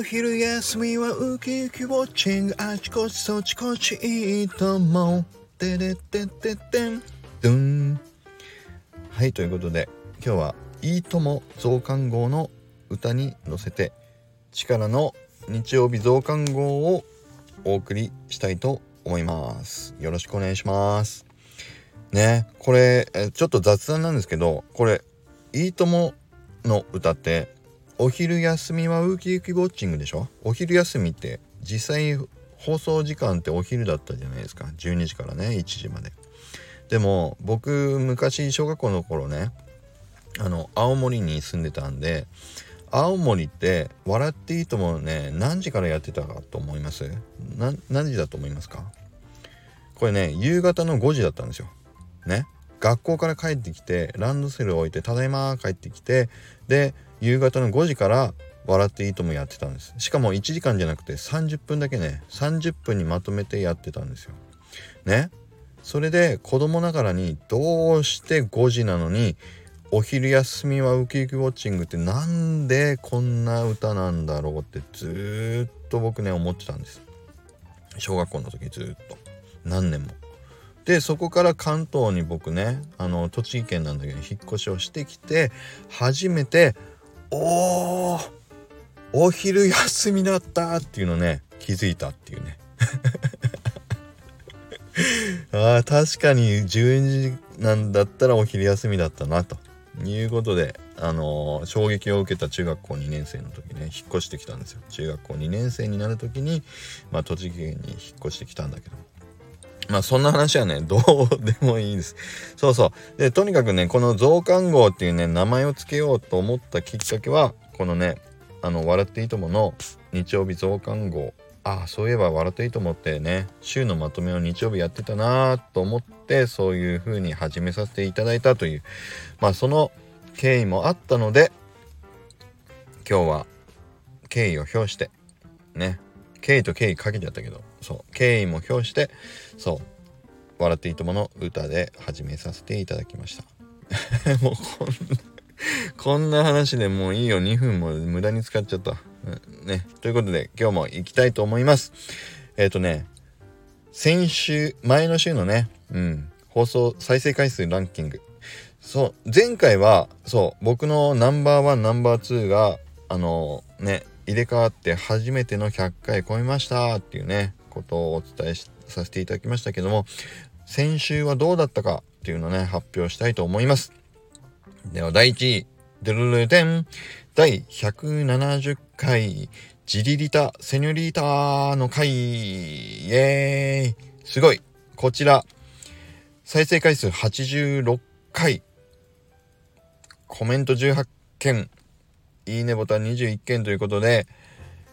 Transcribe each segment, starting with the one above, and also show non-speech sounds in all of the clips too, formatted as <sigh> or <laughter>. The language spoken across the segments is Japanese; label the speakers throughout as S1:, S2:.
S1: お昼休みはウキウキウォッチングあちこちそちこちいいと思うてれてててんドンはいということで今日はいいとも増刊号の歌に乗せて力の日曜日増刊号をお送りしたいと思いますよろしくお願いしますねこれちょっと雑談なんですけどこれいいともの歌ってお昼休みはウキウキウォッチングでしょ？お昼休みって実際放送時間ってお昼だったじゃないですか。12時からね1時まで。でも僕昔小学校の頃ねあの青森に住んでたんで青森って「笑っていいとも」ね何時からやってたかと思います？何時だと思いますか？これね夕方の5時だったんですよ。ね？学校から帰ってきてランドセルを置いて「ただいま」帰ってきてで夕方の5時から「笑っていいとも」やってたんです。しかも1時間じゃなくて30分だけね30分にまとめてやってたんですよ。ね。それで子供ながらにどうして5時なのにお昼休みはウキウキウォッチングってなんでこんな歌なんだろうってずっと僕ね思ってたんです。小学校の時ずっと。何年も。でそこから関東に僕ねあの栃木県なんだけど引っ越しをしてきて初めておー。お昼休みだったっていうのね気づいたっていうね。<laughs> あ確かに12時なんだったらお昼休みだったなと。いうことであのー、衝撃を受けた中学校2年生の時ね引っ越してきたんですよ。中学校2年生になる時に、まあ、栃木県に引っ越してきたんだけどまあそんな話はね、<laughs> どうでもいいです。そうそう。で、とにかくね、この増刊号っていうね、名前を付けようと思ったきっかけは、このね、あの、笑っていいともの日曜日増刊号。ああ、そういえば笑っていいと思ってね、週のまとめを日曜日やってたなぁと思って、そういう風に始めさせていただいたという、まあその経緯もあったので、今日は敬意を表して、ね、敬意と敬意かけちゃったけど、そう。敬意も表してそう「笑っていいとも」の歌で始めさせていただきました。<laughs> もうこんなこんな話でもういいよ。2分も無駄に使っちゃった、うん、ね。ということで今日も行きたいと思います。えっ、ー、とね先週前の週のねうん。放送再生回数ランキング。そう。前回はそう。僕のナンバーワンナンバーツーがあのね入れ替わって初めての100回超えましたっていうね。ことをお伝えさせていただきましたけども先週はどうだったかっていうのをね発表したいと思います。では第1位ドゥルルデン第170回ジリリタセニョリータの回。イエーイ。すごい。こちら再生回数86回。コメント18件。いいねボタン21件ということで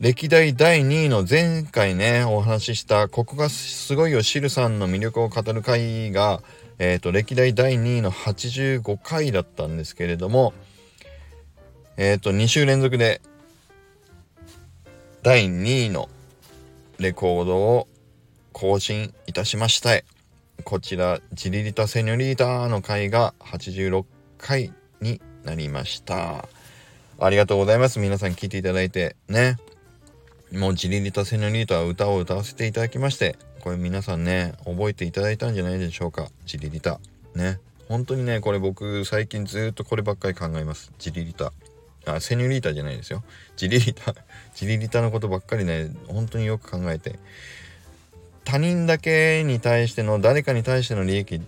S1: 歴代第2位の前回ね、お話しした、ここがすごいよ、シルさんの魅力を語る回が、えっ、ー、と、歴代第2位の85回だったんですけれども、えっ、ー、と、2週連続で、第2位のレコードを更新いたしました。こちら、ジリリタ・セニョリータの回が86回になりました。ありがとうございます。皆さん聞いていただいてね。もうジリリタ・セニョリータは歌を歌わせていただきまして、これ皆さんね、覚えていただいたんじゃないでしょうか。ジリリタ。ね。本当にね、これ僕最近ずっとこればっかり考えます。ジリリタ。あ、セニョリータじゃないですよ。ジリリタ。<laughs> ジリリタのことばっかりね、本当によく考えて。他人だけに対しての、誰かに対しての利益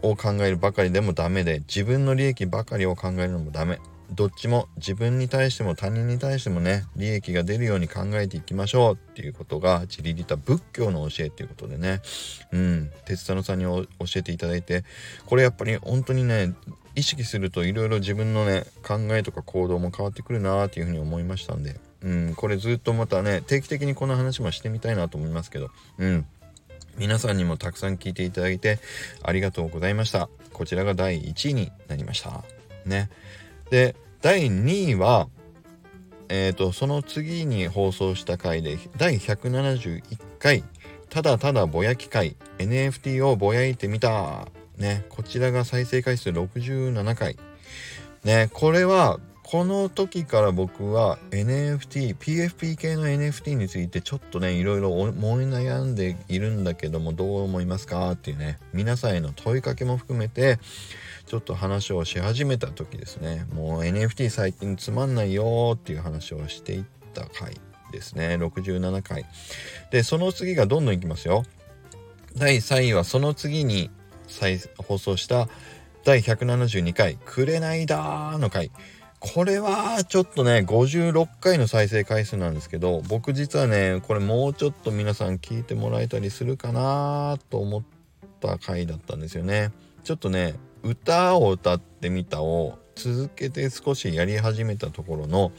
S1: を考えるばかりでもダメで、自分の利益ばかりを考えるのもダメ。どっちも自分に対しても他人に対してもね利益が出るように考えていきましょうっていうことがチリリタ仏教の教えっていうことでね。うん。鉄太郎さんに教えていただいてこれやっぱり本当にね意識するといろいろ自分のね考えとか行動も変わってくるなーっていうふうに思いましたんで。うん。これずっとまたね定期的にこの話もしてみたいなと思いますけど。うん。皆さんにもたくさん聞いていただいてありがとうございました。こちらが第1位になりました。ね。で第2位はえーと、その次に放送した回で第171回ただただぼやき会 NFT をぼやいてみた。ねこちらが再生回数67回ねこれはこの時から僕は NFT、PFP 系の NFT についてちょっとね、いろいろ思い悩んでいるんだけども、どう思いますか？っていうね、皆さんへの問いかけも含めて、ちょっと話をし始めた時ですね、もう NFT 最近つまんないよっていう話をしていった回ですね、67回。で、その次がどんどんいきますよ。第3位はその次に再放送した第172回「くれないだー」の回これはちょっとね56回の再生回数なんですけど僕実はねこれもうちょっと皆さん聞いてもらえたりするかなと思ってた回だったんですよねちょっとね歌を歌ってみたを続けて少しやり始めたところの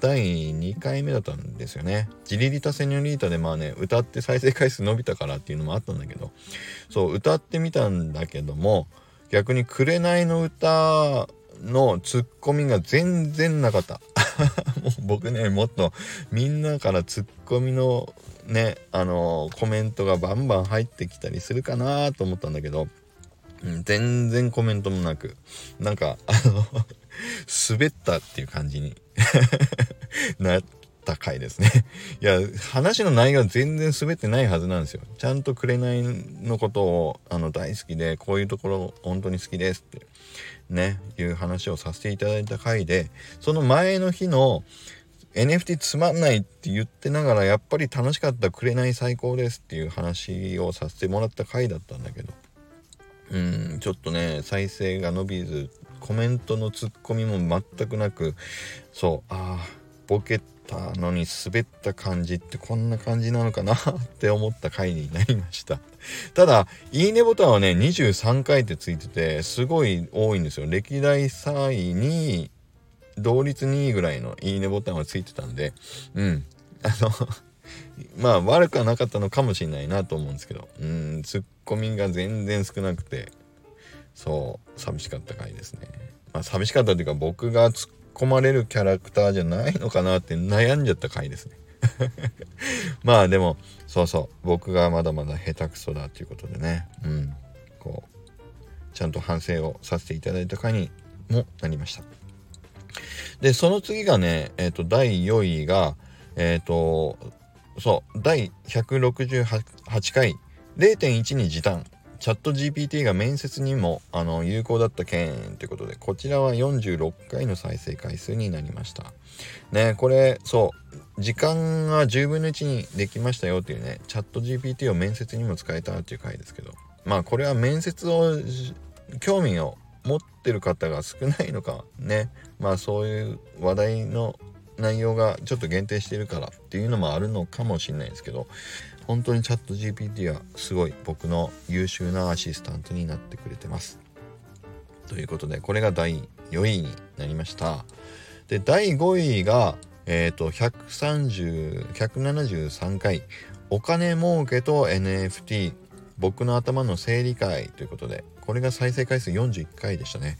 S1: 第2回目だったんですよね。ジリリタ・セニョリータでまあね歌って再生回数伸びたからっていうのもあったんだけどそう歌ってみたんだけども逆に「紅の歌」のツッコミが全然なかった <laughs> もう僕ねもっとみんなからツッコミのねあのコメントがバンバン入ってきたりするかなと思ったんだけど、うん、全然コメントもなくなんかあの <laughs> 滑ったっていう感じに <laughs> なった回ですね。いや話の内容全然滑ってないはずなんですよ。ちゃんと紅のことをあの大好きでこういうところ本当に好きですってねいう話をさせていただいた回でその前の日の NFT つまんないって言ってながらやっぱり楽しかった紅最高ですっていう話をさせてもらった回だったんだけど。うんちょっとね再生が伸びずコメントのツッコミも全くなくそうああボケたのに滑った感じってこんな感じなのかなって思った回になりました。ただいいねボタンはね23回ってついててすごい多いんですよ。歴代3位に同率2位ぐらいのいいねボタンはついてたんでうん。あの <laughs> まあ悪くはなかったのかもしれないなと思うんですけどうんツッコミが全然少なくてそう寂しかった回ですね。まあ寂しかったというか僕が突っ込まれるキャラクターじゃないのかなって悩んじゃった回ですね。<laughs> まあでもそうそう僕がまだまだ下手くそだということでねうんこうちゃんと反省をさせていただいた回にもなりました。でその次がねえっ、ー、と第4位がえっ、ー、とそう第168回0.1に時短。チャット GPT が面接にもあの有効だった件ということでこちらは46回の再生回数になりました。ねこれそう時間が10分の1にできましたよっていうねチャット GPT を面接にも使えたっていう回ですけど。まあこれは面接を興味を持ってる方が少ないのかねまあそういう話題の内容がちょっと限定してるからっていうのもあるのかもしれないですけど本当にチャット GPT はすごい僕の優秀なアシスタントになってくれてます。ということでこれが第4位になりました。で第5位がえっ、ー、と130 173回お金儲けと NFT 僕の頭の整理会ということでこれが再生回数41回でしたね。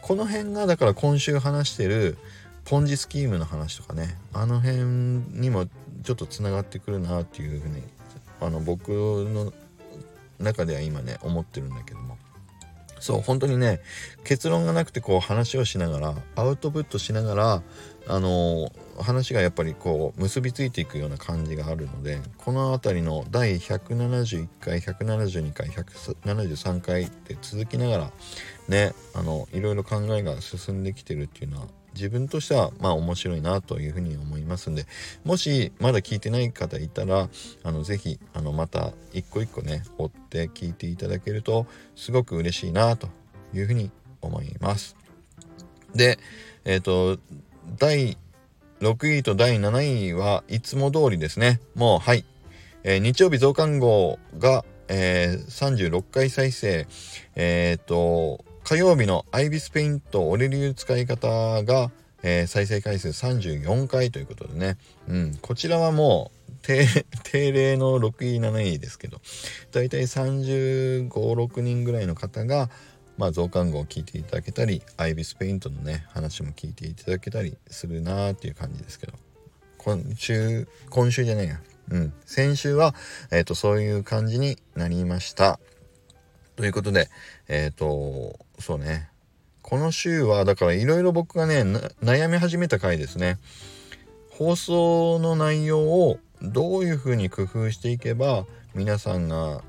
S1: この辺がだから今週話してるポンジスキームの話とかねあの辺にもちょっとつながってくるなっていうふうにあの僕の中では今ね思ってるんだけども。そう本当にね結論がなくてこう話をしながらアウトプットしながらあの話がやっぱりこう結びついていくような感じがあるのでこの辺りの第171回172回173回って続きながらねあのいろいろ考えが進んできてるっていうのは自分としてはまあ面白いなというふうに思いますんでもしまだ聞いてない方いたらあのぜひあのまた一個一個ね追って聞いていただけるとすごく嬉しいなというふうに思います。でえっ、ー、と第6位と第7位はいつも通りですね。もうはい、えー、日曜日増刊号が、えー、36回再生。えっ、と火曜日のアイビスペイントオレリュー使い方が、えー、再生回数34回ということでね、うん、こちらはもう <laughs> 定例の6位7位ですけどだいたい3 5 6人ぐらいの方が、まあ、増刊号を聞いていただけたりアイビスペイントのね話も聞いていただけたりするなーっていう感じですけど。今週今週じゃないや。うん。先週は、えーとそういう感じになりました。ということでえっ、ー、とそうねこの週はだからいろいろ僕がね悩み始めた回ですね放送の内容をどういうふうに工夫していけば皆さんが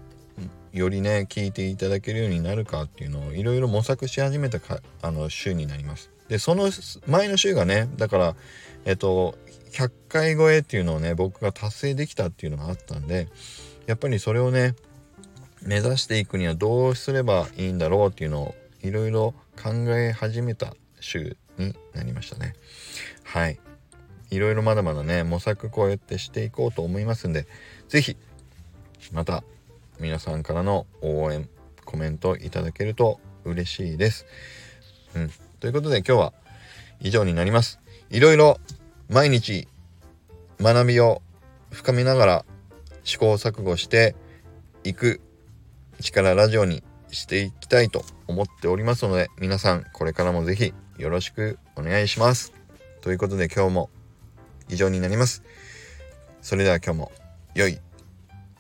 S1: よりね聞いていただけるようになるかっていうのをいろいろ模索し始めたかあの週になります。でその前の週がねだからえっと100回超えっていうのをね僕が達成できたっていうのがあったんでやっぱりそれをね目指していくにはどうすればいいんだろうっていうのをいろいろ考え始めた週になりましたね。はい。いろいろまだまだね模索こうやってしていこうと思いますんで是非また皆さんからの応援コメントいただけると嬉しいです。うん、ということで今日は以上になります。いろいろ毎日学びを深めながら試行錯誤していく力ラジオにしていきたいと思っておりますので皆さんこれからも是非よろしくお願いします。ということで今日も以上になります。それでは今日も良い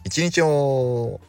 S1: 一日を